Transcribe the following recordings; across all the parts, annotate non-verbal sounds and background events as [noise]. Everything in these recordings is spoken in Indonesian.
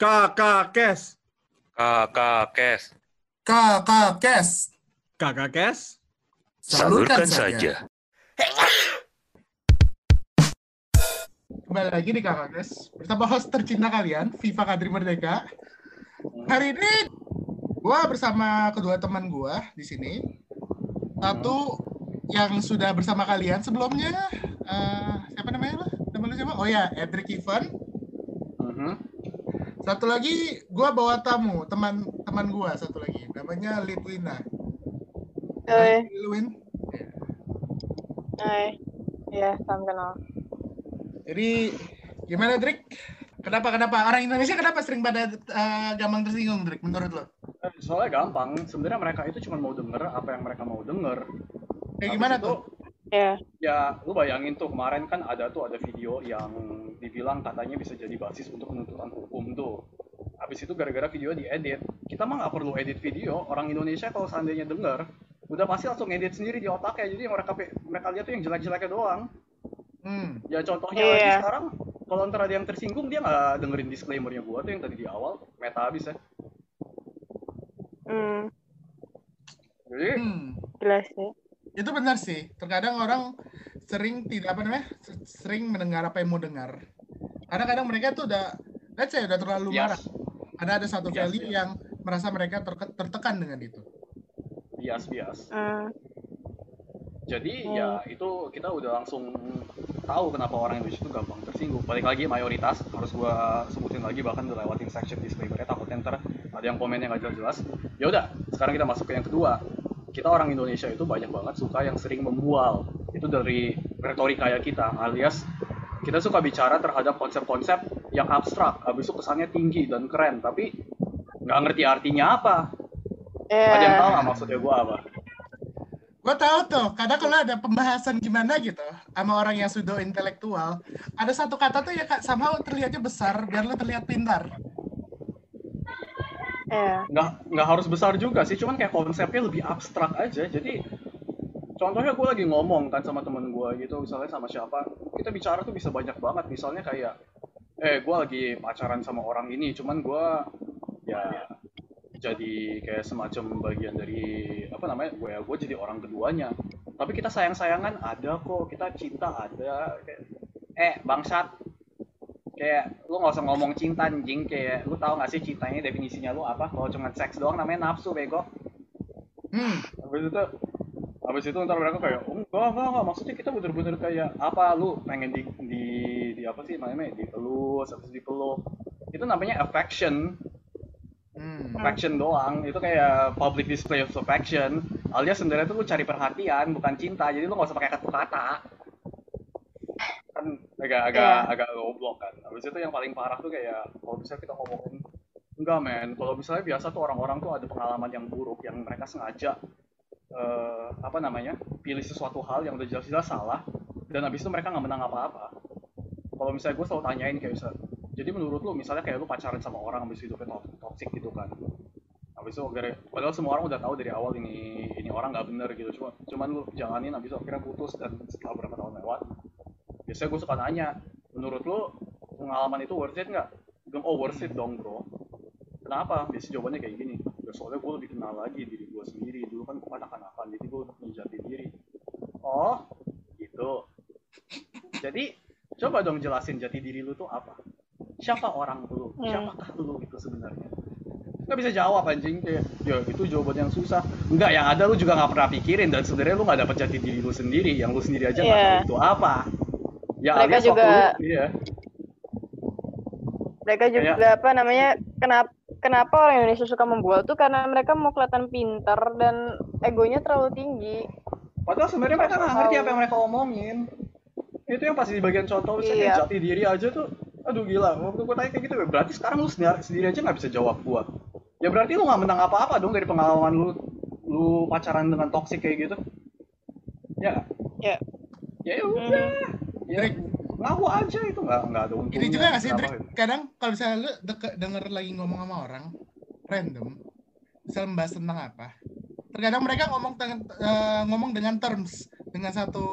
Kakak Kes. Kakak Kes. Kakak Kes. Kakak Kes. Salurkan saja. Kembali lagi di Kakak Kes bersama host tercinta kalian, Viva Kadri Merdeka. Hari ini gua bersama kedua teman gua di sini. Satu yang sudah bersama kalian sebelumnya, eh, siapa namanya lo? Nama lu siapa? Oh ya, Edric Ivan. Mhm. Satu lagi, gua bawa tamu, teman teman gua satu lagi, namanya Litwina. Hai, Litwin. hai. Ya, salam kenal. Jadi gimana, Drik? Kenapa kenapa orang Indonesia kenapa sering pada eh, gampang tersinggung, Drik? Menurut lo? Soalnya gampang, sebenarnya mereka itu cuma mau denger apa yang mereka mau denger. Kayak Habis gimana itu, tuh? Ya, Ya, lu bayangin tuh kemarin kan ada tuh ada video yang dibilang katanya bisa jadi basis untuk penuntutan hukum tuh. Habis itu gara-gara video diedit. Kita mah nggak perlu edit video. Orang Indonesia kalau seandainya denger, udah pasti langsung edit sendiri di otaknya. Jadi mereka mereka lihat tuh yang jelek-jeleknya doang. Hmm. Ya contohnya Iya. lagi sekarang, kalau ntar ada yang tersinggung dia nggak dengerin disclaimernya gua tuh yang tadi di awal, meta habis ya. hmm, Jadi Hmm. jelas sih. Itu benar sih. Terkadang orang sering tidak apa namanya? sering mendengar apa yang mau dengar. Karena kadang mereka tuh udah let's say udah terlalu marah. bias, Ada ada satu Yes, value yes. yang merasa mereka terke- tertekan dengan itu. bias, bias. Hmm, Jadi Hmm. ya itu kita udah langsung tahu kenapa orang Indonesia itu gampang tersinggung. Balik lagi mayoritas harus gua sebutin lagi bahkan udah lewatin section disclaimer takutnya ntar ada yang komen yang gak jelas-jelas. Ya udah, sekarang kita masuk ke yang kedua. Kita orang Indonesia itu banyak banget suka yang sering membual. Itu dari retorika ya kita, alias kita suka bicara terhadap konsep-konsep yang abstrak, habis itu kesannya tinggi dan keren, tapi nggak ngerti artinya apa. ya. Ada yang tahu nggak maksudnya gua apa? Gue tahu tuh, kadang kalau ada pembahasan gimana gitu sama orang yang sudah intelektual, ada satu kata tuh ya kak sama terlihatnya besar biar lu terlihat pintar. Ya, nggak nggak harus besar juga sih cuman kayak konsepnya lebih abstrak aja. Jadi contohnya gue lagi ngomong kan sama temen gue gitu misalnya sama siapa kita bicara tuh bisa banyak banget. Misalnya kayak eh gue lagi pacaran sama orang ini cuman gue ya jadi kayak semacam bagian dari apa namanya gue gue jadi orang keduanya. Tapi kita sayang sayangan ada kok. Kita cinta ada eh bangsat kayak lu nggak usah ngomong cinta anjing. Kayak lu tahu nggak sih cintanya definisinya lu apa? Kalau cuma seks doang namanya nafsu bego. Hmm. habis itu habis itu ntar mereka kayak oh, enggak enggak enggak. Maksudnya kita bener-bener kayak apa? Lu pengen di di, di apa sih namanya? Dipeluk habis itu dipeluk. Itu namanya affection. Hmm. affection doang. Itu kayak public display of affection. Alias sebenarnya tuh lu cari perhatian bukan cinta. Jadi lu nggak usah pakai kata-kata kan agak agak Iya. agak goblok kan. Habis itu yang paling parah tuh kayak kalau misalnya kita ngomongin enggak men. Kalau misalnya biasa tuh orang-orang tuh ada pengalaman yang buruk yang mereka sengaja eh, apa namanya pilih sesuatu hal yang udah jelas-jelas salah dan habis itu mereka nggak menang apa-apa. Kalau misalnya gue selalu tanyain kayak bisa jadi menurut lu misalnya kayak lu pacaran sama orang habis hidupnya to- toxic gitu kan. Habis itu gara- padahal semua orang udah tahu dari awal ini ini orang nggak bener gitu. Cuma cuman lu jalanin habis itu akhirnya putus dan setelah berapa tahun lewat biasanya gue suka nanya menurut lu pengalaman itu worth it nggak? Bilang, oh worth it dong bro. Kenapa? Biasanya jawabannya kayak gini. Ya soalnya gue lebih kenal lagi diri gue sendiri. Dulu kan gue kanak-kanakan jadi gue udah punya jati diri. Oh gitu. Jadi coba dong jelasin jati diri lu tuh apa? Siapa orang lu? Hmm. siapakah lu itu sebenarnya? Nggak bisa jawab anjing. Kayak ya itu jawaban yang susah. Enggak yang ada lu juga nggak pernah pikirin dan sebenarnya lu nggak dapet jati diri lu sendiri. Yang lu sendiri aja nggak Iya. tahu itu apa ya Mereka waktu juga- iya mereka juga Kayak- apa namanya? Kenapa kenapa orang Indonesia suka membual tuh karena mereka mau kelihatan pintar dan egonya terlalu tinggi. Padahal sebenarnya mereka nggak ngerti apa yang mereka omongin. Itu yang pasti di bagian contoh, misalnya Iya. jati diri aja tuh, aduh gila. Waktu gue tanya kayak gitu, berarti sekarang lu sendiri, sendiri aja nggak bisa jawab gua. Ya berarti lu nggak menang apa-apa dong dari pengalaman lu, lu pacaran dengan toxic kayak gitu. Ya, Ya. ya udah. Ya, Drik. ngaku aja itu nggak nggak ada untungnya. Ini juga nggak sih? Drik? Kadang kalau misalnya lu deke- denger lagi ngomong sama orang random, misalnya membahas tentang apa, terkadang mereka ngomong dengan eh, ngomong dengan terms, dengan satu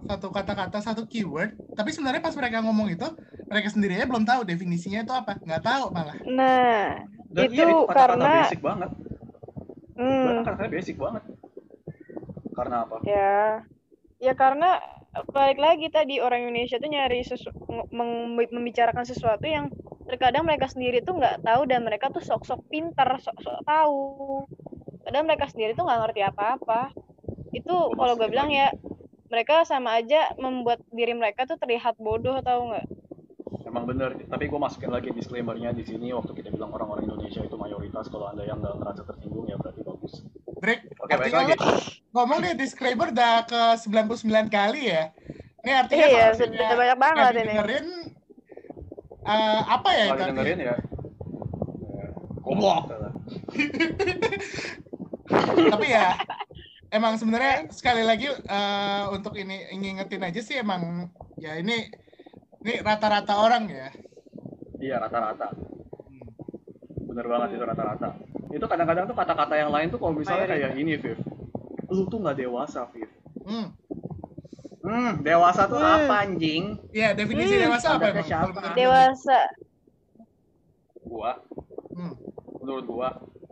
satu kata-kata satu keyword tapi sebenarnya pas mereka ngomong itu mereka sendiri aja belum tahu definisinya itu apa nggak tahu malah Nah, Dan Itu iya, kata-kata karena- basic banget. hmm, kata-kata basic banget. Karena apa? ya, ya karena balik lagi tadi orang Indonesia tuh nyari sesu membicarakan sesuatu yang terkadang mereka sendiri tuh nggak tahu dan mereka tuh sok-sok pintar, sok-sok tahu. Padahal mereka sendiri tuh nggak ngerti apa-apa. Itu Gua kalau gue bilang ya mereka sama aja membuat diri mereka tuh terlihat bodoh tahu nggak? Emang bener, tapi gue masukin lagi disclaimer-nya di sini waktu kita bilang orang-orang Indonesia itu mayoritas. Kalau anda yang nggak ngerasa tersinggung ya berarti bagus. Break Oke, baik artinya lo ngomong deh disclaimer udah ke 99 kali ya ini artinya Iya, kalau sudah banyak banget ini. didengerin eh, apa ya Kalau itu dengerin ya. ya, Goblok. [laughs] tapi ya emang sebenarnya sekali lagi eh, untuk ini ngingetin aja sih emang ya ini ini rata-rata orang ya Iya rata-rata. Hmm. Bener banget itu rata-rata. Itu kadang-kadang tuh kata-kata yang lain tuh kalau misalnya kayak ini, Viv. Lu tuh nggak dewasa, Viv. Hmm. Hmm, dewasa tuh Hmm. apa anjing? Iya, definisi Hmm. dewasa apa Ada emang? siapa? Dewasa. Gua, Hmm. menurut gua,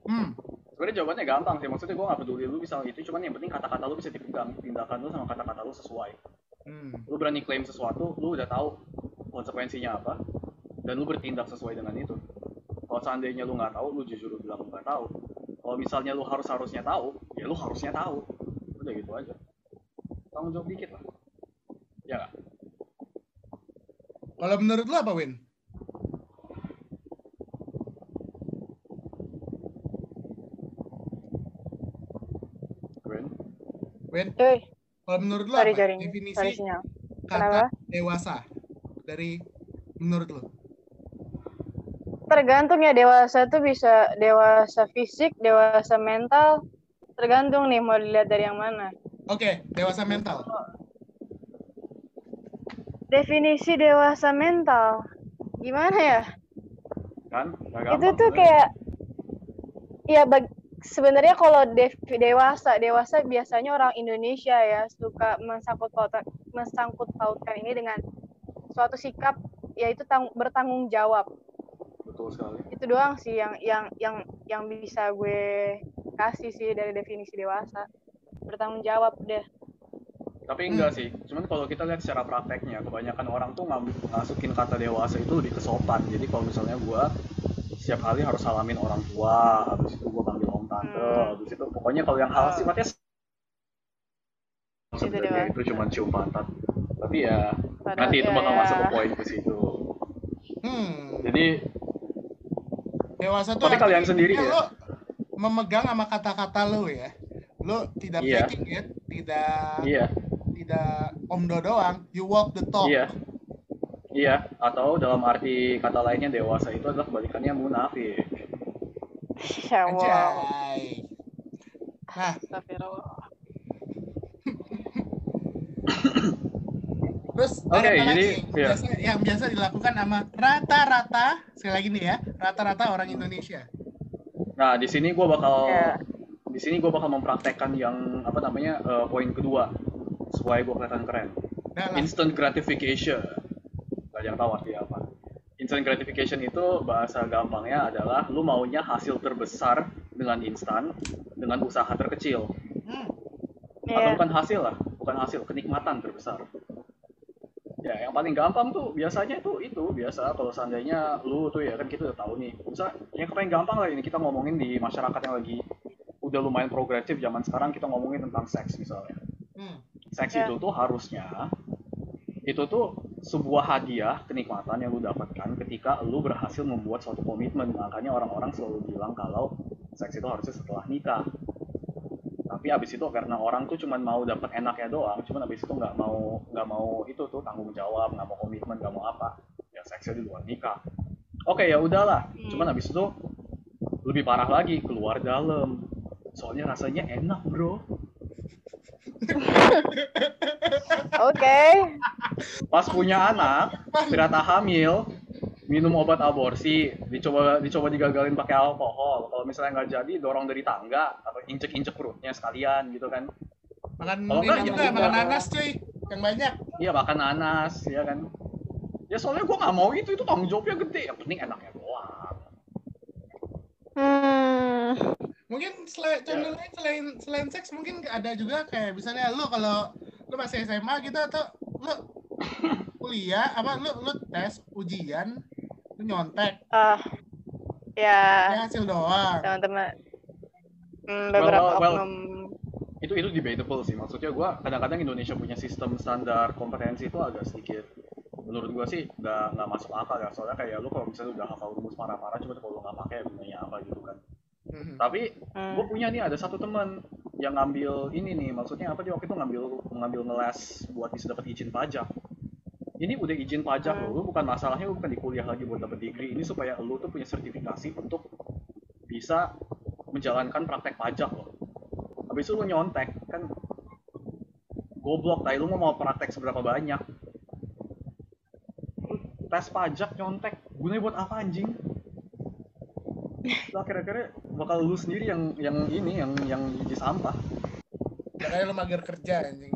Hmm. sebenarnya jawabannya gampang sih. Maksudnya gua nggak peduli lu bisa itu, cuman yang penting kata-kata lu bisa dipegang, tindakan lu sama kata-kata lu sesuai. Hmm. Lu berani klaim sesuatu, lu udah tahu konsekuensinya apa, dan lu bertindak sesuai dengan itu. Kalau seandainya lu nggak tahu, lu jujur lu bilang lu nggak tahu. Kalau misalnya lu harus harusnya tahu, ya lu harusnya tahu. Udah gitu aja. Tanggung jawab dikit lah. Ya nggak? Kalau menurut lu apa, Win? Keren. Win, Cuy, kalau menurut lu sorry apa jaring, definisi sorry sinyal. kata Kenapa? dewasa dari menurut lu? Tergantung ya dewasa tuh bisa dewasa fisik, dewasa mental. Tergantung nih mau dilihat dari yang mana. Oke, dewasa mental. Definisi dewasa mental. Gimana ya? Kan? Itu tuh kayak ya bag- sebenarnya kalau dev- dewasa dewasa biasanya orang Indonesia ya suka mensangkut pautkan mensangkut pautkan ini dengan suatu sikap yaitu tang- bertanggung jawab Betul sekali. itu doang sih yang yang yang yang bisa gue kasih sih dari definisi dewasa bertanggung jawab deh Tapi enggak sih, cuman kalau kita lihat secara prakteknya, kebanyakan orang tuh masukin kata dewasa itu lebih ke sopan. Jadi kalau misalnya gua setiap kali harus salamin orang tua, habis itu gua panggil om tante, Hmm. habis itu pokoknya kalau yang hal Oh. sifatnya Itu sebenarnya itu cuma cium pantat. Tapi ya Padahal- nanti itu ya, bakal ya. masuk ke poin ke situ. Hmm. Jadi Dewasa tuh Tapi kalian sendiri ya? Lo memegang sama kata-kata lo ya. Lo tidak Iya. faking it, tidak iya, tidak omdo doang. You walk the talk. iya. Iya, atau dalam arti kata lainnya dewasa itu adalah kebalikannya munafik. ya wow. Nah, terus Oke, ada apa jadi, lagi iya. biasa, yang biasa dilakukan sama rata-rata sekali lagi nih ya, rata-rata orang Indonesia. Nah, di sini gue bakal Ya. di sini gue bakal mempraktekkan yang apa namanya eh, poin kedua supaya gue kelihatan keren. Nah, lah. Instant gratification. Gak ada yang tahu artinya apa. Instant gratification itu bahasa gampangnya adalah lu maunya hasil terbesar dengan instan dengan usaha terkecil. Hmm. Atau Iya. bukan hasil lah, bukan hasil, kenikmatan terbesar. Ya, yang paling gampang tuh biasanya tuh itu biasa kalau seandainya lu tuh ya kan kita udah tahu nih. Bisa yang paling gampang lah ini kita ngomongin di masyarakat yang lagi udah lumayan progresif zaman sekarang kita ngomongin tentang seks misalnya. Hmm. Seks Ya. itu tuh harusnya itu tuh sebuah hadiah kenikmatan yang lu dapatkan ketika lu berhasil membuat suatu komitmen. Makanya orang-orang selalu bilang kalau seks itu harusnya setelah nikah. Tapi abis itu karena orang tuh cuman mau dapat enaknya doang, cuman abis itu nggak mau nggak mau itu tuh tanggung jawab, nggak mau komitmen, nggak mau apa, ya seksnya di luar nikah. Oke ya udahlah, cuman abis itu lebih parah lagi keluar dalam. Soalnya rasanya enak bro. Oke. pas punya anak ternyata hamil minum obat aborsi dicoba dicoba digagalin pakai alkohol kalau misalnya nggak jadi dorong dari tangga atau injek injek perutnya sekalian gitu kan Makan Kalau enggak, ya makan nanas cuy. yang banyak. Iya makan nanas, ya kan. Ya soalnya gue nggak mau itu, itu tanggung jawabnya gede. Yang penting enaknya doang. Hmm. Mungkin selain contoh lain selain selain seks mungkin ada juga kayak misalnya lu kalau lu masih SMA gitu atau lu [laughs] kuliah apa lu lu tes ujian lu nyontek Ah. ya, ya hasil doang. teman-teman. Hmm, beberapa Well, well, oknum. Itu itu debatable sih. Maksudnya gue kadang-kadang Indonesia punya sistem standar kompetensi itu agak sedikit menurut gue sih nggak nggak masuk akal ya soalnya kayak lu kalau misalnya udah hafal rumus parah-parah cuma kalau lu nggak pakai gunanya apa gitu kan Mhm. tapi Hmm. gue punya nih ada satu teman yang ngambil ini nih maksudnya apa dia waktu itu ngambil ngambil ngeles buat bisa dapat izin pajak ini udah izin pajak Hmm. loh, lu bukan masalahnya lu bukan di kuliah lagi buat dapat degree ini supaya lu tuh punya sertifikasi untuk bisa menjalankan praktek pajak loh habis itu lu nyontek kan goblok tai lu mau praktek seberapa banyak Lu tes pajak nyontek gunanya buat apa anjing lah kira-kira bakal lu sendiri yang yang ini yang yang jadi sampah Makanya lu mager kerja anjing.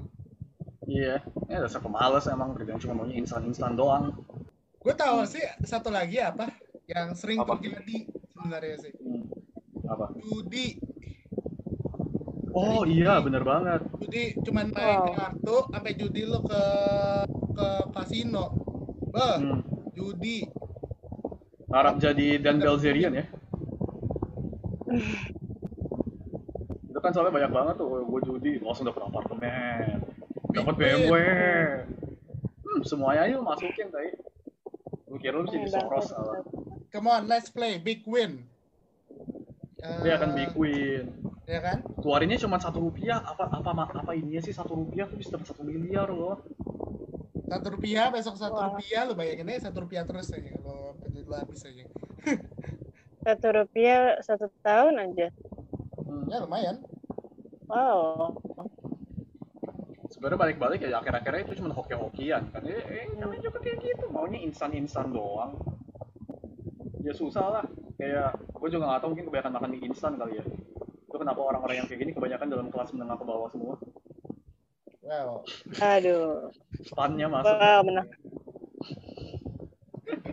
iya ya dasar pemalas emang kerjaan cuma maunya instan-instan doang Gue tahu sih satu lagi apa yang sering Apa? terjadi sebenarnya sih. Judi. oh iya bener banget Judi cuman main Wow. kartu sampai judi lu ke ke kasino. Bah, hmm. judi. harap jadi Dan Belzerian ya itu kan soalnya banyak banget tuh gue judi langsung dapet apartemen dapat Big BMW hmm, semuanya lu masukin tadi lu kira lu jadi Soros Come on, let's play big win. Dia akan Eh, big win Ya kan? keluarinnya cuma satu rupiah apa apa apa ininya sih satu rupiah tuh bisa dapat satu miliar loh Satu rupiah besok satu Wah. rupiah lu bayangin aja satu rupiah terus aja kalau kerja lu habis aja. [laughs] Satu rupiah satu tahun aja. hmm. Ya lumayan. Wow. sebenarnya balik-balik ya akhir-akhirnya itu cuma hoki-hokian kan eh, eh namanya juga kayak gitu maunya instan-instan doang ya susah lah kayak gue juga nggak tahu mungkin kebanyakan makan mie instan kali ya itu kenapa orang-orang yang kayak gini kebanyakan dalam kelas menengah ke bawah semua Wow. Aduh. funnya masuk Wow, benar.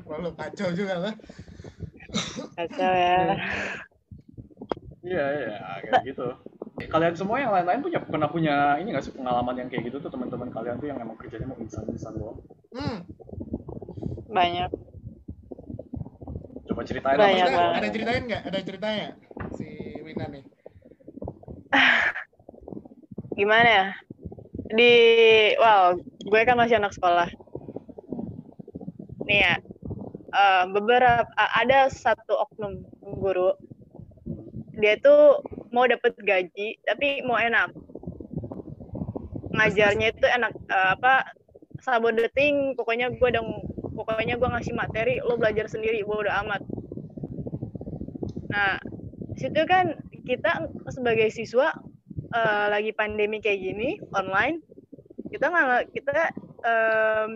Wah, lu kacau juga lah. Kacau ya. iya iya kayak gitu kalian semua yang lain-lain punya pernah punya ini nggak sih pengalaman yang kayak gitu tuh teman-teman kalian tuh yang emang kerjanya mau instan-instan doang Hmm. Banyak. Coba ceritain Banyak apa Ada, banget. ada ceritain nggak? Ada ceritanya si Wina nih. [sighs] Gimana ya? Di wow, gue kan masih anak sekolah. Nih ya. eh, beberapa a- ada satu oknum guru dia tuh mau dapet gaji tapi mau enak ngajarnya itu enak eh, apa sabodeting pokoknya gue dong pokoknya gue ngasih materi lo belajar sendiri bodo amat. Nah situ kan kita sebagai siswa eh, lagi pandemi kayak gini online kita nggak kita em,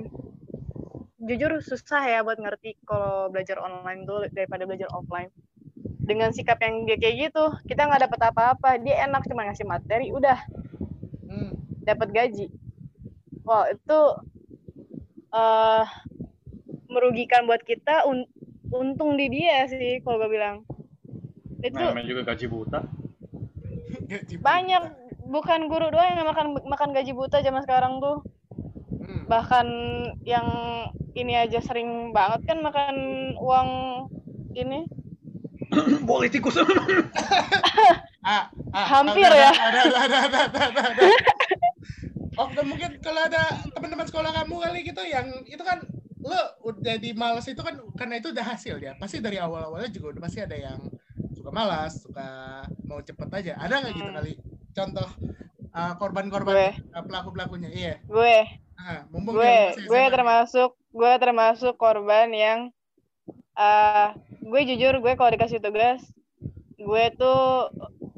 jujur susah ya buat ngerti kalau belajar online tuh daripada belajar offline. Dengan sikap yang dia kayak gitu kita nggak dapat apa-apa dia enak cuma ngasih materi udah. Hmm. dapat gaji. Wah itu eh merugikan buat kita un- untung di dia sih kalau gue bilang itu nah, namanya juga gaji buta Gaji banyak buta. bukan guru doang yang makan makan gaji buta zaman sekarang tuh Hmm. bahkan yang ini aja sering banget kan makan uang ini [clears throat] politikus [laughs] Ah, ah, Hampir ada, ya. Ada, ada, ada, ada, ada, ada, ada. [laughs] Oh, mungkin kalau ada teman-teman sekolah kamu kali gitu yang itu kan lo udah di malas itu kan karena itu udah hasil ya. Pasti dari awal-awalnya juga udah pasti ada yang suka malas, suka mau cepet aja. Ada nggak gitu Hmm. kali? Contoh uh, gue korban-korban uh, pelaku-pelakunya. Iya. gue Nah, mumpung gue gue termasuk gue termasuk korban yang eh gue jujur gue kalau dikasih tugas gue tuh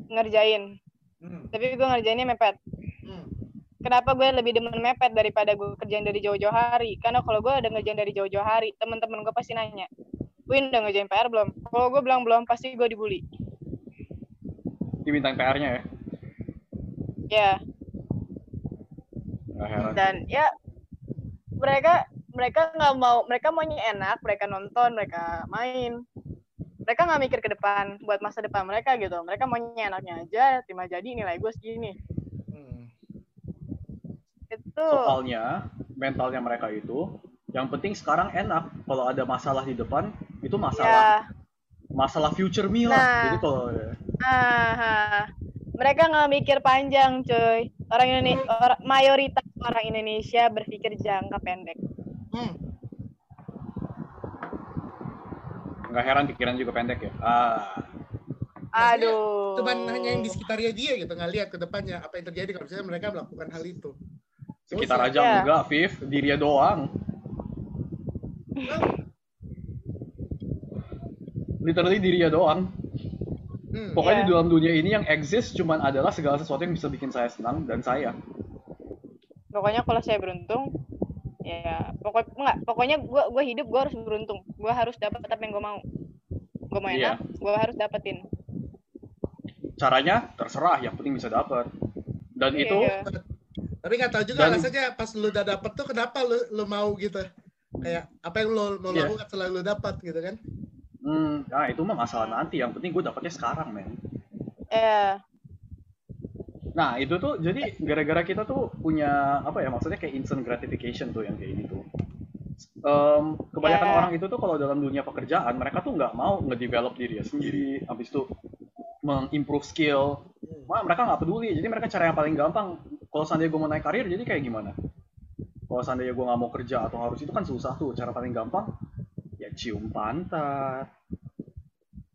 ngerjain Hmm, tapi gue ngerjainnya mepet. Kenapa gue lebih demen mepet daripada gue kerjain dari jauh-jauh hari? Karena kalau gue ada ngerjain dari jauh-jauh hari teman-teman gue pasti nanya Win udah ngerjain PR belum? Kalau gue bilang belum pasti gue dibully. Dimintain PR-nya ya? Ya. Heran. dan ya mereka mereka nggak mau mereka maunya enak mereka nonton mereka main. Mereka nggak mikir ke depan buat masa depan mereka gitu. Mereka maunya enaknya aja terima jadi nilai gue segini Soalnya mentalnya mereka itu yang penting sekarang enak. Kalau ada masalah di depan itu masalah ya masalah future me lah. Nah. Jadi kalau ah, mereka nggak mikir panjang cuy orang Indonesia orang, mayoritas orang Indonesia berpikir jangka pendek Hmm. nggak heran pikiran juga pendek ya. Ah, aduh Cuman hanya yang di sekitarnya dia gitu, nggak lihat ke depannya apa yang terjadi kalau misalnya mereka melakukan hal itu. Sekitar Oh, aja iya. enggak, Viv, dirinya doang. Literally dirinya doang. Hmm. Pokoknya Iya. di dalam dunia ini yang exist cuman adalah segala sesuatu yang bisa bikin saya senang dan saya. pokoknya kalau saya beruntung ya pokok enggak pokoknya gua gua hidup gua harus beruntung gua harus dapat apa yang gua mau gua mau Iya. enak gua harus dapetin Caranya terserah, yang penting bisa dapat. Dan itu Iya. Tapi nggak tahu juga Dan- alasannya pas lu udah dapet tuh kenapa lu, lu mau gitu. Kayak apa yang lu mau Iya. lakukan setelah lu dapat gitu kan. Hmm, nah itu mah masalah nanti. Yang penting gue dapetnya sekarang, men. ya Nah itu tuh jadi gara-gara kita tuh punya apa ya maksudnya kayak instant gratification tuh yang kayak gitu. Em, kebanyakan Ya. orang itu tuh kalau dalam dunia pekerjaan mereka tuh nggak mau ngedevelop diri sendiri, habis itu mengimprove skill. Wah, mereka nggak peduli. Jadi mereka cara yang paling gampang. Kalau seandainya gue mau naik karir, jadi kayak gimana? Kalau seandainya gue nggak mau kerja atau harus itu kan susah tuh. Cara paling gampang ya cium pantat.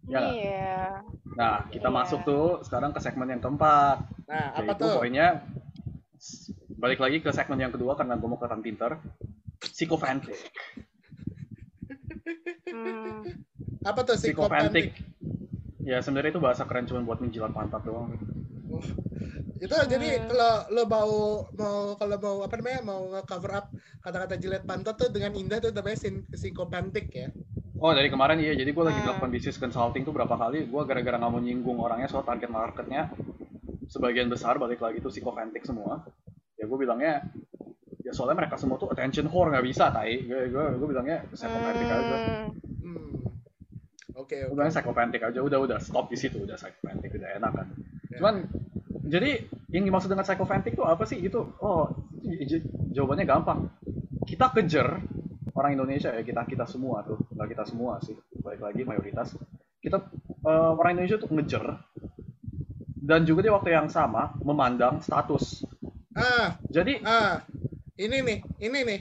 Ya iya Nah, kita Iya. masuk tuh sekarang ke segmen yang keempat. Nah, apa Yaitu tuh? poinnya balik lagi ke segmen yang kedua karena gue mau kelihatan pinter. Psikofantik. Hmm, Apa tuh Psikofantik. Ya sebenarnya itu bahasa keren cuma buat menjilat pantat doang. Itu jadi Hmm. kalau lo mau mau kalau mau apa namanya mau cover up kata-kata jilat pantat tuh dengan indah tuh namanya sin- psikopantik ya. Oh dari kemarin iya, jadi gue lagi Hmm. melakukan bisnis consulting tuh berapa kali, gue gara-gara nggak mau nyinggung orangnya soal target marketnya, sebagian besar balik lagi tuh psikofantik semua. Ya gue bilangnya, ya soalnya mereka semua tuh attention whore nggak bisa, tai. Gue gue gue bilangnya psikofantik aja. hmm. Oke, Gue oke. bilangnya psikofantik aja, udah udah stop di situ, udah psikofantik udah enak kan. Ya. Cuman jadi yang dimaksud dengan psikofantik tuh apa sih? Itu oh itu jawabannya gampang. Kita kejar orang Indonesia ya kita kita semua tuh nggak kita semua sih balik lagi mayoritas kita eh, orang Indonesia tuh ngejar dan juga di waktu yang sama memandang status. Ah, Jadi ah. Ini nih, ini nih.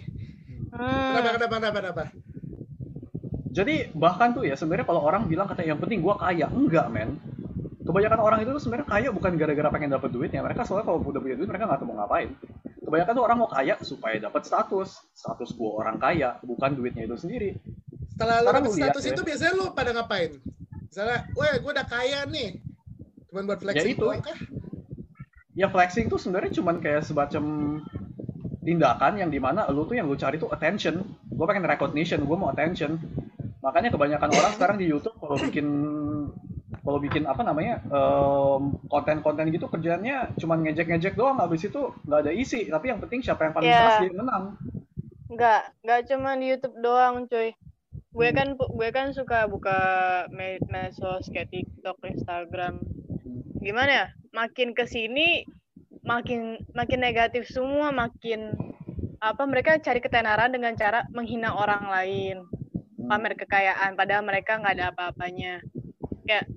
hmm. Kenapa kenapa kenapa kenapa? jadi bahkan tuh ya sebenarnya kalau orang bilang katanya yang penting gua kaya enggak men kebanyakan orang itu sebenarnya kaya bukan gara-gara pengen dapat duitnya mereka soalnya kalau udah punya duit mereka nggak tahu mau ngapain kebanyakan tuh orang mau kaya supaya dapat status status gua orang kaya bukan duitnya itu sendiri Setelah lo dapet status ya. itu biasanya lo pada ngapain? Misalnya, weh gue udah kaya nih. Cuman buat flexing itu. doang kah? ya flexing tuh sebenarnya cuman kayak semacam tindakan yang di mana lu tuh yang lu cari tuh attention gue pengen recognition gue mau attention makanya kebanyakan orang [laughs] sekarang di YouTube kalau bikin kalau bikin apa namanya em, konten-konten gitu kerjanya cuman ngejek-ngejek doang. Habis itu nggak ada isi. Tapi yang penting siapa yang paling Iya. keras dia menang. Nggak nggak cuma di YouTube doang cuy. Gue Hmm. kan gue kan suka buka me- medsos kayak TikTok Instagram. Gimana ya? Makin ke sini makin makin negatif semua makin apa mereka cari ketenaran dengan cara menghina orang lain. Hmm. pamer kekayaan padahal mereka nggak ada apa-apanya. Kayak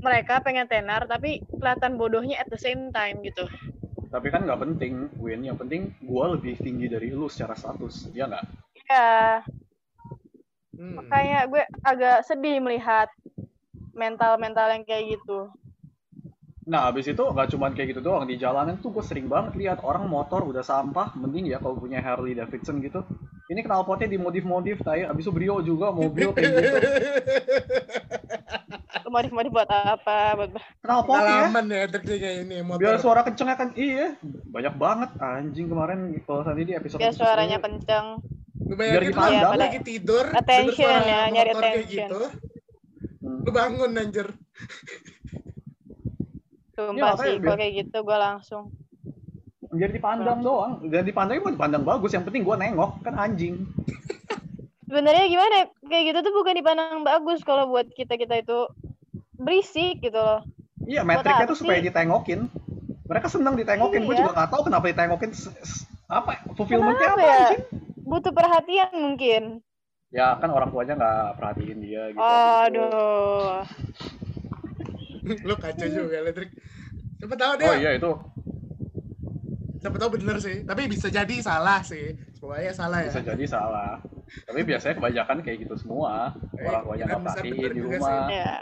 mereka pengen tenar tapi kelihatan bodohnya at the same time gitu tapi kan nggak penting Win yang penting gue lebih tinggi dari lu secara status ya nggak ya Hmm. makanya gue agak sedih melihat mental-mental yang kayak gitu Nah, habis itu nggak cuma kayak gitu doang. Di jalanan tuh gue sering banget lihat orang motor udah sampah. Mending ya kalau punya Harley Davidson gitu. Ini knalpotnya dimodif-modif, tai. Habis itu Brio juga mobil kayak gitu. [laughs] Modif-modif buat apa buat Knalpotnya. Pengalaman ya terjadi ini motor. Biar suara kencengnya kan iya. Banyak banget anjing kemarin kalau tadi di episode biar episode suaranya ini. kenceng Lu biar bayangin dipandang. Iya, lagi tidur, attention ya, nyari attention. gitu, Hmm. lu bangun anjir. sumpah makanya sih kalau kayak gitu gue langsung Biar dipandang doang. Dan dipandangnya mau dipandang bagus. Yang penting gue nengok. Kan anjing. [laughs] Sebenarnya gimana? ya, Kayak gitu tuh bukan dipandang bagus kalau buat kita kita itu berisik gitu loh. Iya, metriknya tuh supaya ditengokin. Mereka senang ditengokin. Gue Iya. juga gak tahu kenapa ditengokin. Apa? Fulfillmentnya apa ya? anjing? Butuh perhatian mungkin. Ya kan orang tuanya nggak perhatiin dia gitu. Aduh. Lu kacau juga, Letrik. Siapa tahu dia, Oh iya itu siapa tahu bener sih. Tapi bisa jadi salah sih. Semuanya salah ya. bisa jadi salah. Tapi biasanya kebanyakan kayak gitu semua. Eh, Orang tuanya nggak kemungkinan besar perhatiin di juga rumah. Ya.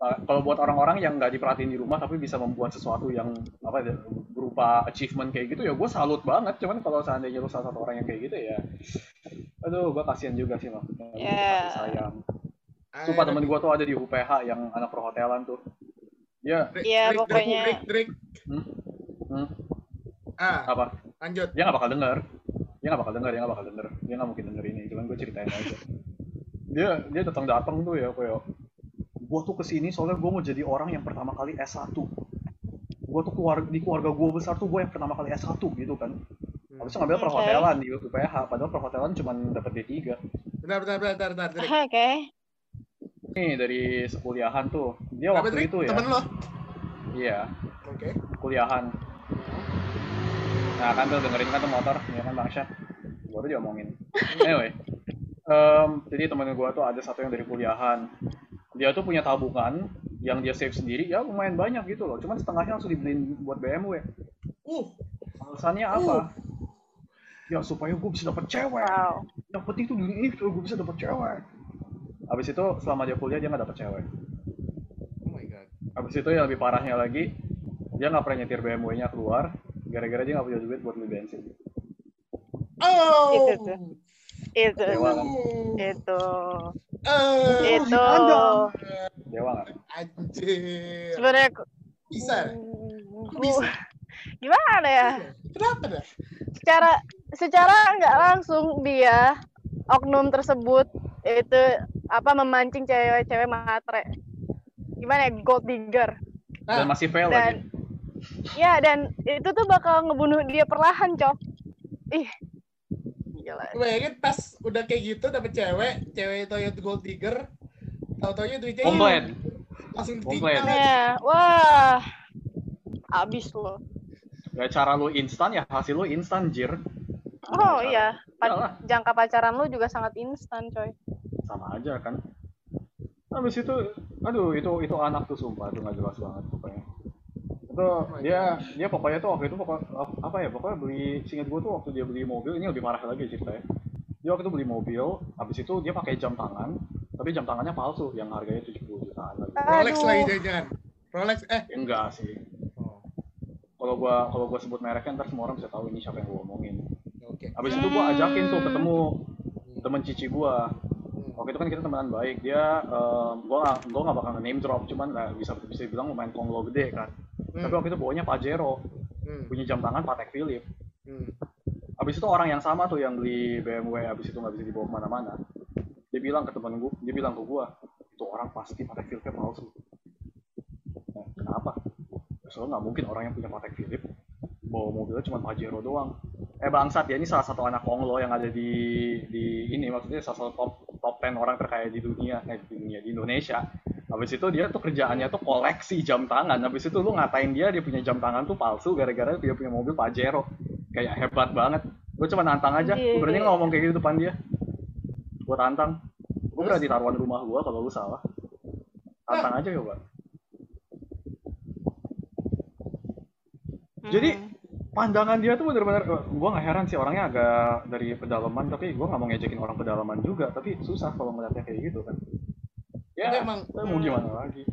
Uh, kalau buat orang-orang yang nggak diperhatiin di rumah tapi bisa membuat sesuatu yang apa ya, berupa achievement kayak gitu ya gue salut banget cuman kalau seandainya lu salah satu orang yang kayak gitu ya aduh gue kasihan juga sih loh Ya. sayang Ah, sumpah temen gue tuh ada di UPH yang anak perhotelan tuh ya Iya, Drik, pokoknya. Drik, Drik. hmm, Ah, apa lanjut. dia nggak bakal denger dia nggak bakal denger dia nggak bakal denger. Dia nggak mungkin denger ini cuman gue ceritain aja. Dia dia datang datang tuh ya kayak gue tuh ke sini soalnya gue mau jadi orang yang pertama kali S1 gue tuh keluarga di keluarga gue besar tuh gue yang pertama kali S1 gitu kan. Habis itu ngambil perhotelan di UPH padahal perhotelan cuma dapat D3 Bentar, bentar, bentar, bentar, Drik. Oke. nih dari sekuliahan tuh. Dia Kenapa, waktu itu ya. Temen lo? iya. Oke. kuliahan nah kan tuh dengerin kan tuh motor ya kan bang Syah? Baru diomongin. Anyway em, jadi temen gue tuh ada satu yang dari kuliahan. Dia tuh punya tabungan yang dia save sendiri ya lumayan banyak gitu loh. Cuman setengahnya langsung dibeliin buat BMW Uh, alasannya apa? Ya supaya gue bisa dapet cewek. Wow. yang penting tuh dunia itu gue bisa dapet cewek. Habis itu selama dia kuliah dia nggak dapet cewek. Oh my god. Habis itu yang lebih parahnya lagi, dia nggak pernah nyetir BMW-nya keluar, gara-gara dia nggak punya duit buat beli bensin. Oh. Itu tuh. Itu. Dewa kan? Itu. Eh, Itu. Dewa nggak? anjir. Sebenarnya ku- Bisa. Ku- bisa? Gimana ya? Kenapa dah? Secara secara nggak langsung dia oknum tersebut itu apa memancing cewek-cewek matre. Gimana ya? Gold digger. Dan masih fail lagi. Dan ya dan itu tuh bakal ngebunuh dia perlahan, Cok. Ih. Gila. Gue bayangin pas udah kayak gitu dapet cewek, cewek Toyota Gold Digger, tau-taunya duitnya Komplit. langsung Komplit. aja. Ya, wah. Abis loh. Ya cara lu instan ya hasil lu instan jir. Oh iya, Pa- Iyalah, jangka pacaran lu juga sangat instan, coy. sama aja kan. Habis itu, aduh itu itu anak tuh sumpah itu nggak jelas banget pokoknya. Itu dia dia pokoknya tuh waktu itu pokok, apa ya pokoknya beli singkat gue tuh waktu dia beli mobil ini lebih parah lagi ceritanya. Dia waktu itu beli mobil, habis itu dia pakai jam tangan, tapi jam tangannya palsu yang harganya 70 jutaan lagi. Rolex lagi jangan. Rolex eh Enggak sih. oh, Kalau gua kalau gua sebut mereknya ntar semua orang bisa tahu ini siapa yang gua omongin. oke. Habis itu gua ajakin tuh ketemu Hmm. temen cici gua. Waktu itu kan kita temenan baik. Dia em, gua gua nggak bakal name drop, cuman nggak bisa bisa dibilang lumayan konglo gede kan. Hmm. Tapi waktu itu bawanya Pajero, Hmm. punya jam tangan Patek Philippe. Hmm. Habis itu orang yang sama tuh yang beli BMW, habis itu nggak bisa dibawa ke mana-mana. Dia bilang ke temen gua, dia bilang ke gua, itu orang pasti Patek Philippe palsu. Nah, kenapa? Ya, Soalnya nggak mungkin orang yang punya Patek Philippe bawa mobilnya cuma Pajero doang. Eh bangsat ya ini salah satu anak Konglo yang ada di di ini maksudnya salah satu top top 10 orang terkaya di dunia, eh di dunia di Indonesia. Habis itu dia tuh kerjaannya tuh koleksi jam tangan. Habis itu lu ngatain dia dia punya jam tangan tuh palsu gara-gara dia punya mobil Pajero. Kayak hebat banget. Gue cuma nantang aja. Gue berani nggak ngomong kayak gitu depan dia. Gue tantang. Gue berani taruhan rumah gue kalau lu salah. Tantang aja coba. Jadi Hmm. pandangan dia tuh bener-bener gue nggak heran sih orangnya agak dari pedalaman tapi gue nggak mau ngejekin orang pedalaman juga tapi susah kalau ngeliatnya kayak gitu kan Ya emang tapi mau gimana lagi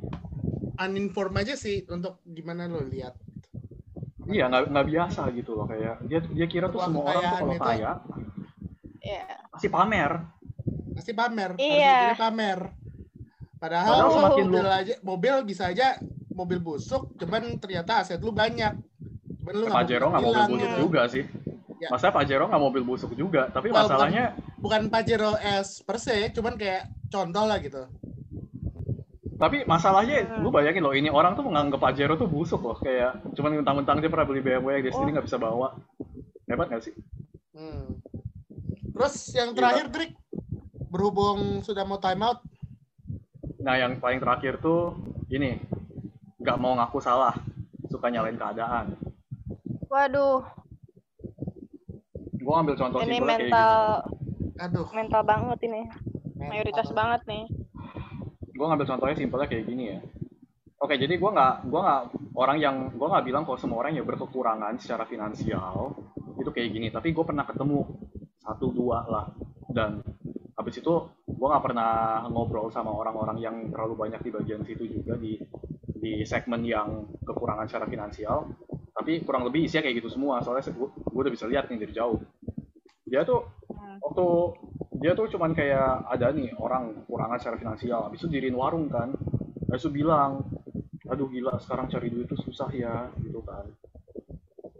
uninform aja sih untuk gimana lo lihat. iya nggak nggak biasa gitu loh kayak dia dia kira tuh semua orang tuh kalau itu- kaya Iya. pasti pamer Pasti pamer. Iya. Mikirnya pamer. Padahal, Padahal semakin mobil lu- aja mobil bisa aja mobil busuk, cuman ternyata aset lu banyak. Cuman lu nggak Pajero nggak mau mobil busuk gitu. juga sih Ya. masa Pajero nggak mobil busuk juga tapi Well, masalahnya Bukan Pajero S per se, cuman kayak contoh lah gitu. Tapi masalahnya, lu bayangin loh, ini orang tuh menganggap Pajero tuh busuk loh. Kayak, cuman mentang-mentang dia pernah beli BMW yang dia sendiri Oh. nggak bisa bawa. Hebat nggak sih? Hmm. Terus yang Gila. terakhir, Drik, berhubung sudah mau time out, Nah, yang paling terakhir tuh, ini. Nggak mau ngaku salah. Suka nyalain keadaan. Waduh, Gue ambil contoh ini simpelnya kayak mental gini. aduh. mental banget ini. Mayoritas banget nih. Gue ngambil contohnya simpelnya kayak gini ya. Oke, jadi gue nggak, gua nggak orang yang gue nggak bilang kalau semua orang yang berkekurangan secara finansial itu kayak gini. Tapi gue pernah ketemu satu dua lah, dan habis itu gue nggak pernah ngobrol sama orang-orang yang terlalu banyak di bagian situ juga di di segmen yang kekurangan secara finansial. Tapi kurang lebih isinya kayak gitu semua. Soalnya gue, gue udah bisa lihat nih dari jauh. Dia tuh Hmm. waktu dia tuh cuman kayak ada nih orang kekurangan secara finansial. Habis itu diriin warung kan. Habis itu bilang aduh gila sekarang cari duit tuh susah ya gitu kan.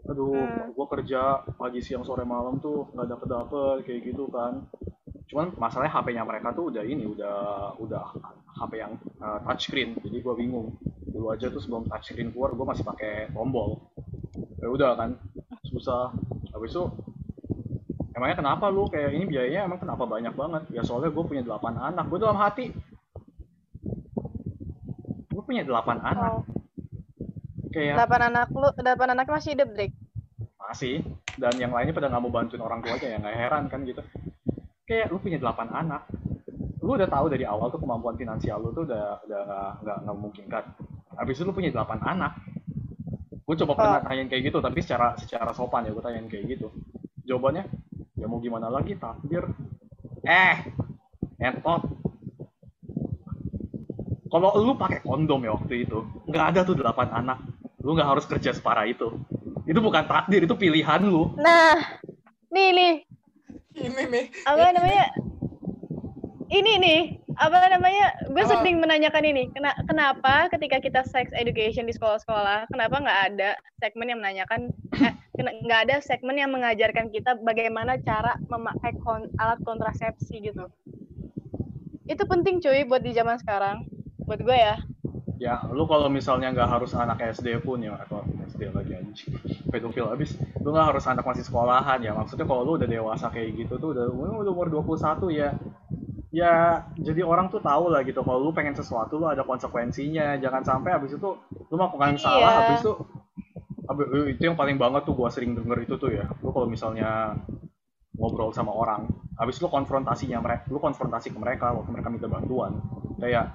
Aduh Hmm. gua kerja pagi siang sore malam tuh nggak dapet dapet kayak gitu kan. Cuman masalahnya HP-nya mereka tuh udah ini udah udah HP yang uh, touchscreen jadi gua bingung. Dulu aja tuh sebelum touchscreen keluar gua masih pakai tombol. Ya udah kan susah. Habis itu emangnya kenapa lu? Kayak ini biayanya emang kenapa banyak banget? Ya soalnya gue punya delapan anak. Gue dalam hati. Gue punya delapan anak. Oh, kayak delapan anak lu, delapan anak masih hidup, Drik. masih. Dan yang lainnya pada nggak mau bantuin orang tuanya ya nggak heran kan gitu. Kayak lu punya delapan anak. Lu udah tahu dari awal tuh kemampuan finansial lu tuh udah udah nggak nggak nggak memungkinkan habis itu lu punya delapan anak. Gue coba pernah tanyain kayak gitu tapi secara secara sopan ya gue tanyain kayak gitu. Jawabannya ya mau gimana lagi takdir. Eh entot kalau lu pakai kondom ya waktu itu nggak ada tuh delapan anak. Lu nggak harus kerja separah itu. Itu bukan takdir itu pilihan lu. Nah, nih nih, Ini nih. apa namanya? Ini nih, apa namanya? Gue sering menanyakan ini. Kena, kenapa ketika kita sex education di sekolah-sekolah, kenapa nggak ada segmen yang menanyakan, eh, nggak ada segmen yang mengajarkan kita bagaimana cara memakai kon- alat kontrasepsi gitu? Itu penting cuy buat di zaman sekarang. Buat gue ya. ya lu kalau misalnya nggak harus anak SD pun ya atau SD lagi anjing pedofil abis lu nggak harus anak masih sekolahan ya maksudnya kalau lu udah dewasa kayak gitu tuh udah udah umur 21 ya ya jadi orang tuh tahu lah gitu kalau lu pengen sesuatu lu ada konsekuensinya. Jangan sampai habis itu lu melakukan Iya. salah habis itu habis- itu yang paling banget tuh gua sering denger itu tuh ya. Lu kalau misalnya ngobrol sama orang habis lu konfrontasinya mereka lu konfrontasi ke mereka waktu mereka minta bantuan kayak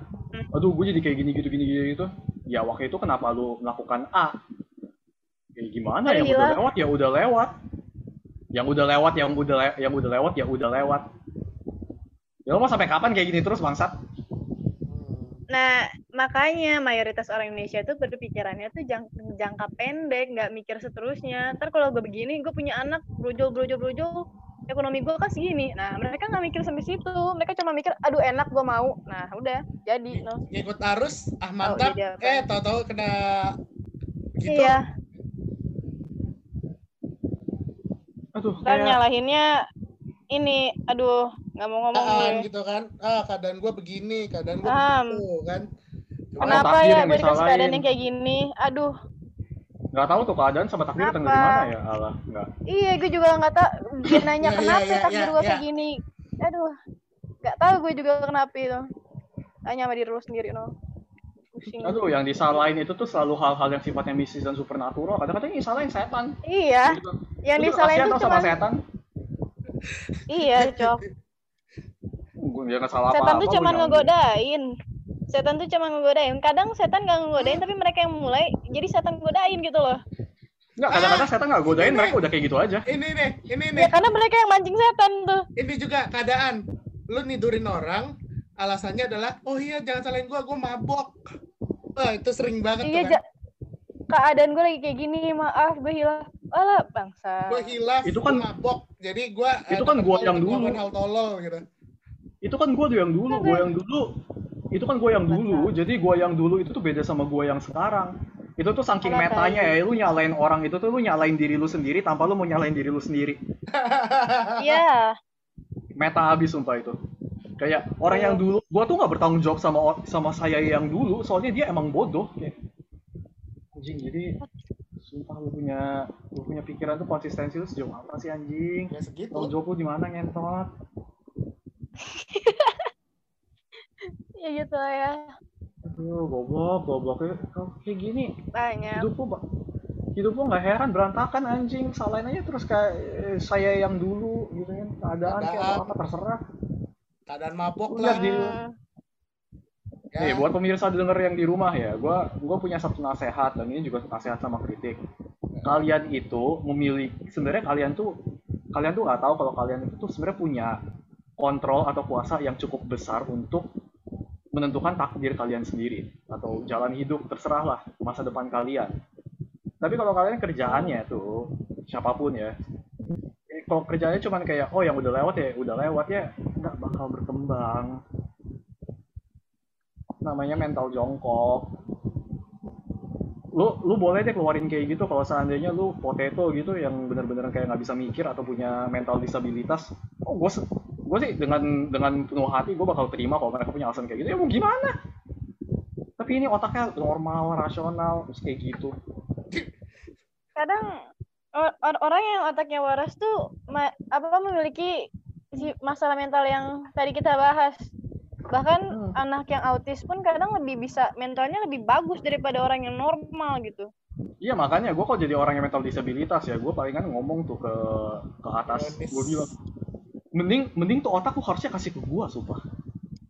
aduh gue jadi kayak gini gitu gini gitu. Ya waktu itu kenapa lu melakukan A? Kayak gimana yang udah lewat ya udah lewat. Yang udah lewat yang udah le- yang udah lewat ya udah lewat ya lu mau sampai kapan kayak gini terus bangsat Nah, makanya mayoritas orang Indonesia itu berpikirannya tuh jang- jangka pendek, nggak mikir seterusnya. Ntar kalau gue begini, gue punya anak, brojol, brojol, brojol, ekonomi gue kan segini. Nah, mereka nggak mikir sampai situ. Mereka cuma mikir, aduh enak gue mau. Nah, udah, jadi. No. Ngikut arus, ah mantap. iya, apa? eh, tahu-tahu kena gitu. Iya, aduh ntar kayak nyalahinnya ini, aduh, nggak mau ngomong gue. gitu kan. Ah, keadaan gua begini, keadaan gua Paham. begitu kan. Cuma- Kenapa? Ya gue dikasih keadaan yang kayak gini? Aduh, nggak tahu tuh keadaan sama takdir datang dari Kenapa? mana ya Allah nggak Iya, gue juga nggak tahu. Dia [laughs] nanya Iya, kenapa iya, ya takdir gue kayak gini. Aduh, nggak tahu gue juga kenapa itu. Tanya sama diri lu sendiri, no. Pusing. aduh yang disalahin itu tuh selalu hal-hal yang sifatnya mistis dan supernatural kadang-kadang yang disalahin setan Iya, Gitu. yang disalahin sama cuma setan iya, cok. [laughs] gue nggak salah Setan apa-apa tuh cuma ngegodain. Setan tuh cuma ngegodain. Kadang setan nggak ngegodain, tapi mereka yang mulai jadi setan godain gitu loh. Nggak, kadang-kadang setan nggak godain, Ini. mereka udah kayak gitu aja. Ini nih, ini nih. Ya karena mereka yang mancing setan tuh. Ini juga keadaan. Lu nidurin orang, alasannya adalah, oh iya jangan salahin gua, gua mabok. Wah, itu sering banget tuh Iya, kan. ja- keadaan gue lagi kayak gini, maaf gue hilang. Alah, bangsa. Gua hilaf, Itu kan- mabok. Jadi gua Itu eh, kan gua hal- yang dulu. hal tolol gitu. Itu kan gue yang dulu, gue yang dulu. Itu kan gue yang dulu, jadi gue yang dulu itu tuh beda sama gue yang sekarang. Itu tuh saking Kenapa? metanya ya, lu nyalain orang itu tuh lu nyalain diri lu sendiri tanpa lu mau nyalain diri lu sendiri. [laughs] Iya. Meta abis sumpah itu. Kayak orang yang dulu, gua tuh nggak bertanggung jawab sama sama saya yang dulu, soalnya dia emang bodoh. Kayak anjing jadi sumpah lu punya lu punya pikiran tuh konsistensi lu sejauh apa sih anjing? Ya segitu. Tanggung jawab lu di mana ngentot? [laughs] Ya gitu lah ya. Aduh, goblok, gobloknya kayak gini Banyak. hidup lu ba- hidup lu nggak heran berantakan anjing salahin aja terus kayak eh, saya yang dulu gitu kan keadaan kayak Keadaan. apa terserah Keadaan mabok Lu lah. lihat di Hmm. Ya. nih buat pemirsa denger yang di rumah ya gua gua punya satu nasihat dan ini juga nasihat sama kritik kalian itu memilih sebenarnya kalian tuh kalian tuh nggak tahu kalau kalian itu tuh sebenarnya punya kontrol atau kuasa yang cukup besar untuk menentukan takdir kalian sendiri atau jalan hidup terserah lah masa depan kalian. Tapi kalau kalian kerjaannya tuh siapa pun ya eh, kalau kerjanya cuman kayak oh yang udah lewat ya udah lewat ya nggak bakal berkembang. Namanya mental jongkok. Lu lu boleh deh keluarin kayak gitu kalau seandainya lu potato gitu yang bener-bener kayak nggak bisa mikir atau punya mental disabilitas. Oh gue gue sih dengan dengan penuh hati gue bakal terima kalau mereka punya alasan kayak gitu. Ya mau gimana? Tapi ini otaknya normal rasional terus kayak gitu. Kadang or- or- orang yang otaknya waras tuh ma- apa memiliki si- masalah mental yang tadi kita bahas. Bahkan Hmm. anak yang autis pun kadang lebih bisa mentalnya lebih bagus daripada orang yang normal gitu. Iya makanya gue kok jadi orang yang mental disabilitas ya gue palingan ngomong tuh ke ke atas. Gue bilang mending mending tuh otak lu harusnya kasih ke gue sumpah.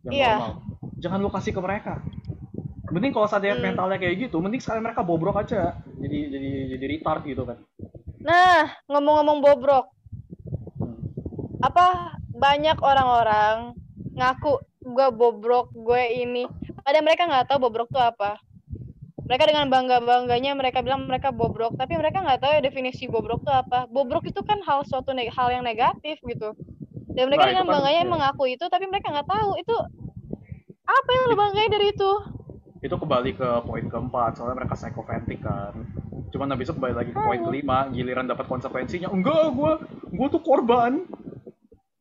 Yang Iya. normal. Jangan lu kasih ke mereka. Mending kalau sadar Hmm. mentalnya kayak gitu mending sekalian mereka bobrok aja. Jadi jadi jadi retard gitu kan. Nah ngomong-ngomong bobrok. Hmm. apa banyak orang-orang ngaku gue bobrok gue ini. Padahal mereka nggak tahu bobrok tuh apa. Mereka dengan bangga bangganya mereka bilang mereka bobrok tapi mereka nggak tahu ya definisi bobrok tuh apa. Bobrok itu kan hal suatu hal yang negatif gitu dan mereka Nah, dengan kan- bangganya iya. mengaku itu tapi mereka nggak tahu itu apa yang lo banggain dari itu itu kembali ke poin keempat soalnya mereka psychopathic kan cuman habis itu kembali lagi ke poin Hmm. kelima giliran dapat konsekuensinya enggak gue gue tuh korban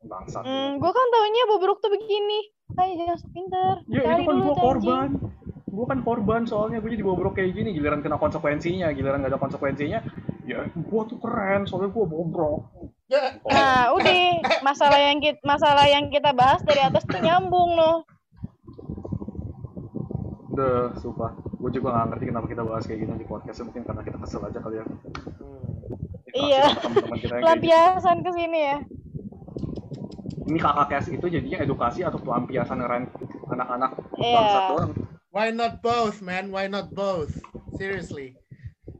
bangsat hmm, gue kan taunya bobrok tuh begini makanya jangan pinter Ya Cari itu kan gue korban. Gue kan korban soalnya gue jadi bobrok kayak gini. Giliran kena konsekuensinya, giliran gak ada konsekuensinya, ya gue tuh keren soalnya gue bobrok. Ya, Nah, [laughs] udah masalah yang kita masalah yang kita bahas dari atas tuh nyambung loh. Udah, sumpah. Gue juga gak ngerti kenapa kita bahas kayak gini di podcast. Mungkin karena kita kesel aja kali ya. Iya. Yang kayak gitu. Pelampiasan ke sini ya. Ini kakak kes itu jadinya edukasi atau pelampiasan rent anak-anak Iya. bangsat doang. why not both, man? Why not both? Seriously.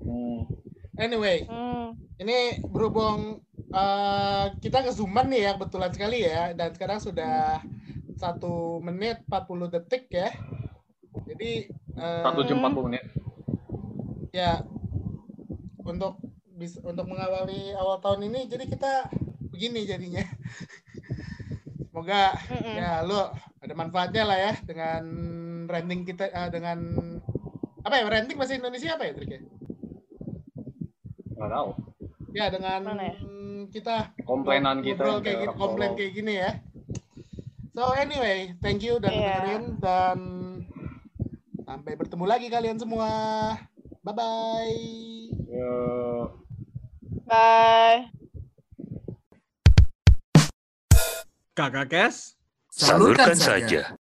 Hmm. Anyway, Hmm. ini berhubung eh, kita ke Zooman nih ya, kebetulan sekali ya. Dan sekarang sudah satu menit 40 detik ya. Jadi eh, Satu jam Hmm. 40 menit. ya untuk bis, untuk mengawali awal tahun ini jadi kita begini jadinya [laughs] semoga Mm-mm. ya lu ada manfaatnya lah ya dengan branding kita eh, dengan apa ya branding bahasa Indonesia apa ya Trik ya? Gak tau. Ya dengan Mana ya? kita Komplainan kita kayak gini, komplain kayak gini ya so anyway thank you udah Iya. dengerin dan sampai bertemu lagi kalian semua bye bye Bye. Kakak Kes? Salurkan saja.